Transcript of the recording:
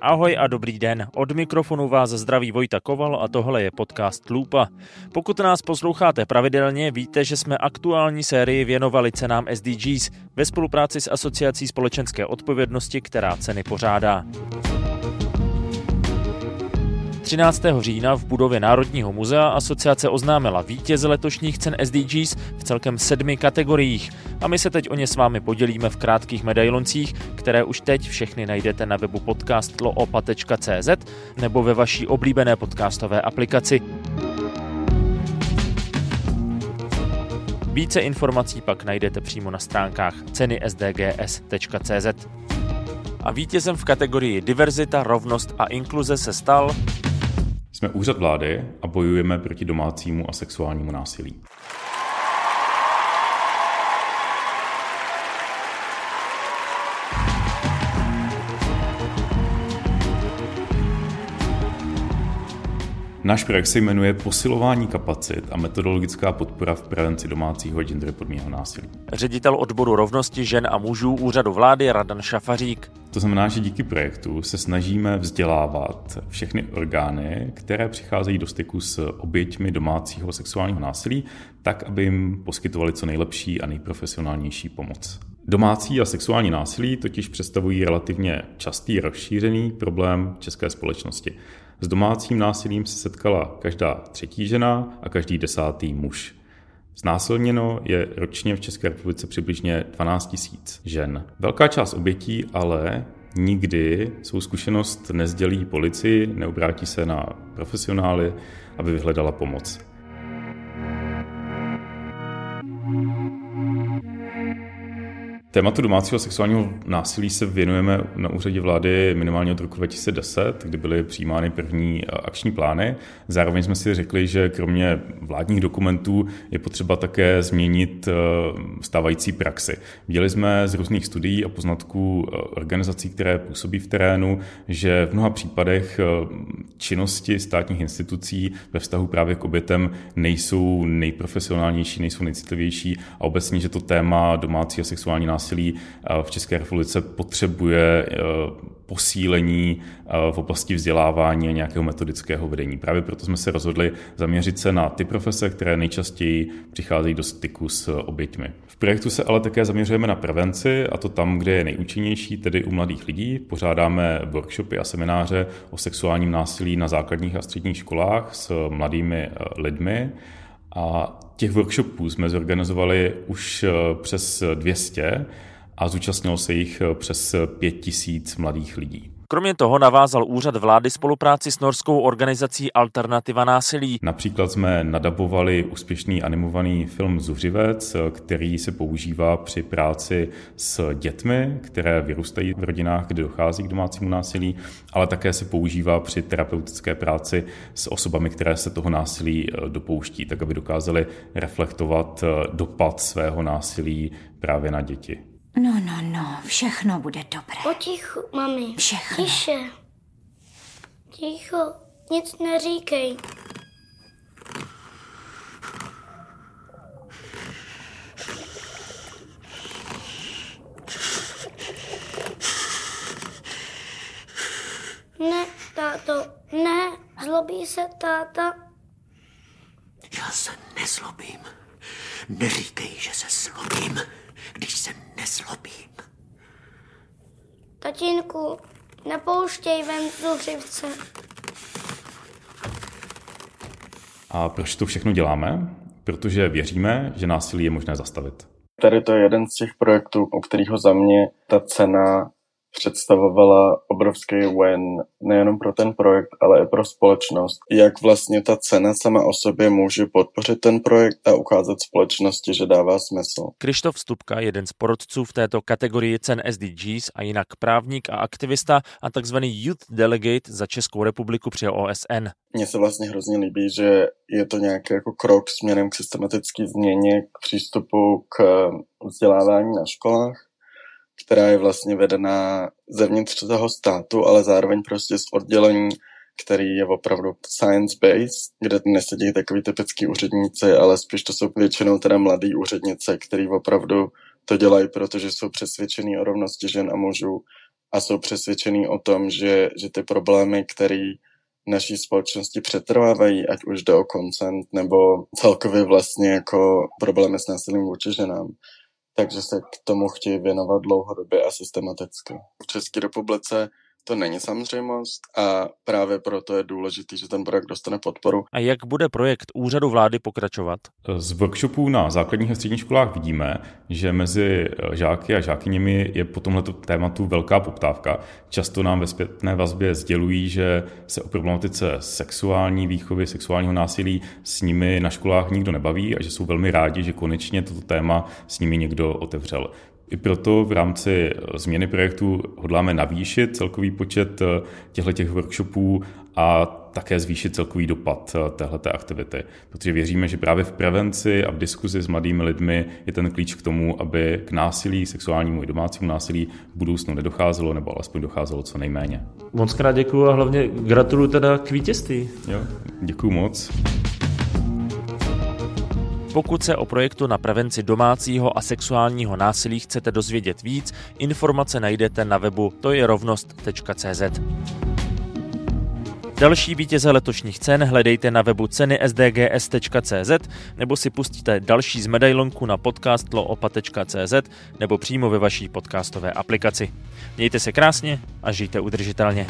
Ahoj a dobrý den. Od mikrofonu vás zdraví Vojta Koval a tohle je podcast Lupa. Pokud nás posloucháte pravidelně, víte, že jsme aktuální sérii věnovali cenám SDGs ve spolupráci s Asociací společenské odpovědnosti, která ceny pořádá. 13. října v budově Národního muzea asociace oznámila vítěze letošních cen SDGs v celkem sedmi kategoriích a my se teď o ně s vámi podělíme v krátkých medailoncích, které už teď všechny najdete na webu podcastloopa.cz nebo ve vaší oblíbené podcastové aplikaci. Více informací pak najdete přímo na stránkách cenysdgs.cz. A vítězem v kategorii Diverzita, rovnost a inkluze se stal jsme úřad vlády a bojujeme proti domácímu a sexuálnímu násilí. Náš projekt se jmenuje Posilování kapacit a metodologická podpora v prevenci domácího a gender podmíněného násilí. Ředitel odboru rovnosti žen a mužů úřadu vlády Radan Šafařík. To znamená, že díky projektu se snažíme vzdělávat všechny orgány, které přicházejí do styku s oběťmi domácího sexuálního násilí, tak, aby jim poskytovali co nejlepší a nejprofesionálnější pomoc. Domácí a sexuální násilí totiž představují relativně častý rozšířený problém české společnosti. S domácím násilím se setkala každá třetí žena a každý desátý muž. Znásilněno je ročně v České republice přibližně 12 tisíc žen. Velká část obětí ale nikdy svou zkušenost nezdělí policii, neobrátí se na profesionály, aby vyhledala pomoc. Tématu domácího sexuálního násilí se věnujeme na úřadě vlády minimálně od roku 2010, kdy byly přijímány první akční plány. Zároveň jsme si řekli, že kromě vládních dokumentů je potřeba také změnit eh, stávající praxi. Viděli jsme z různých studií a poznatků eh, organizací, které působí v terénu, že v mnoha případech eh, činnosti státních institucí ve vztahu právě k obětem nejsou nejprofesionálnější, nejsou nejcitlivější a obecně, že to téma domácí a sexuální násilí násilí v České republice potřebuje eh, posílení eh, v oblasti vzdělávání a nějakého metodického vedení. Právě proto jsme se rozhodli zaměřit se na ty profese, které nejčastěji přicházejí do styku s oběťmi. V projektu se ale také zaměřujeme na prevenci, a to tam, kde je nejúčinnější, tedy u mladých lidí. Pořádáme workshopy a semináře o sexuálním násilí na základních a středních školách s mladými lidmi. A těch workshopů jsme zorganizovali už přes 200 a zúčastnilo se jich přes 5000 mladých lidí. Kromě toho navázal úřad vlády spolupráci s norskou organizací Alternativa násilí. Například jsme nadabovali úspěšný animovaný film Zuřivec, který se používá při práci s dětmi, které vyrůstají v rodinách, kde dochází k domácímu násilí, ale také se používá při terapeutické práci s osobami, které se toho násilí eh, dopouští, tak aby dokázali reflektovat eh, dopad svého násilí právě na děti. No, no, no, všechno bude dobré. Potichu, mami. Všechno. Tiše. Ticho, nic neříkej. Ne, táto, ne, zlobí se táta. Já se nezlobím. Neříkej, že se zlobím když se nezlobím. Tatínku, nepouštěj ven zuřivce. A proč to všechno děláme? Protože věříme, že násilí je možné zastavit. Tady to je jeden z těch projektů, u kterého za mě ta cena představovala obrovský win nejenom pro ten projekt, ale i pro společnost. Jak vlastně ta cena sama o sobě může podpořit ten projekt a ukázat společnosti, že dává smysl. Krištof Stupka, jeden z porodců v této kategorii cen SDGs a jinak právník a aktivista a takzvaný Youth Delegate za Českou republiku při OSN. Mně se vlastně hrozně líbí, že je to nějaký jako krok směrem k systematické změně k přístupu k vzdělávání na školách která je vlastně vedená zevnitř toho státu, ale zároveň prostě z oddělení, který je opravdu science-based, kde nesedí takový typický úředníci, ale spíš to jsou většinou teda mladý úřednice, který opravdu to dělají, protože jsou přesvědčený o rovnosti žen a mužů a jsou přesvědčený o tom, že, že ty problémy, které naší společnosti přetrvávají, ať už jde o koncent nebo celkově vlastně jako problémy s násilím vůči ženám, takže se k tomu chtějí věnovat dlouhodobě a systematicky. V České republice to není samozřejmost a právě proto je důležité, že ten projekt dostane podporu. A jak bude projekt úřadu vlády pokračovat? Z workshopů na základních a středních školách vidíme, že mezi žáky a žákyněmi je po tomto tématu velká poptávka. Často nám ve zpětné vazbě sdělují, že se o problematice sexuální výchovy, sexuálního násilí s nimi na školách nikdo nebaví a že jsou velmi rádi, že konečně toto téma s nimi někdo otevřel. I proto v rámci eh, změny projektu hodláme navýšit celkový počet eh, těchto workshopů a také zvýšit celkový dopad eh, téhleté aktivity. Protože věříme, že právě v prevenci a v diskuzi s mladými lidmi je ten klíč k tomu, aby k násilí, sexuálnímu i domácímu násilí v budoucnu nedocházelo, nebo alespoň docházelo co nejméně. Moc krát děkuji a hlavně gratuluju teda k vítězství. Jo, děkuji moc. Pokud se o projektu na prevenci domácího a sexuálního násilí chcete dozvědět víc, informace najdete na webu tojerovnost.cz. Další vítěze letošních cen hledejte na webu ceny sdgs.cz nebo si pustíte další z medailonku na podcastloopa.cz nebo přímo ve vaší podcastové aplikaci. Mějte se krásně a žijte udržitelně.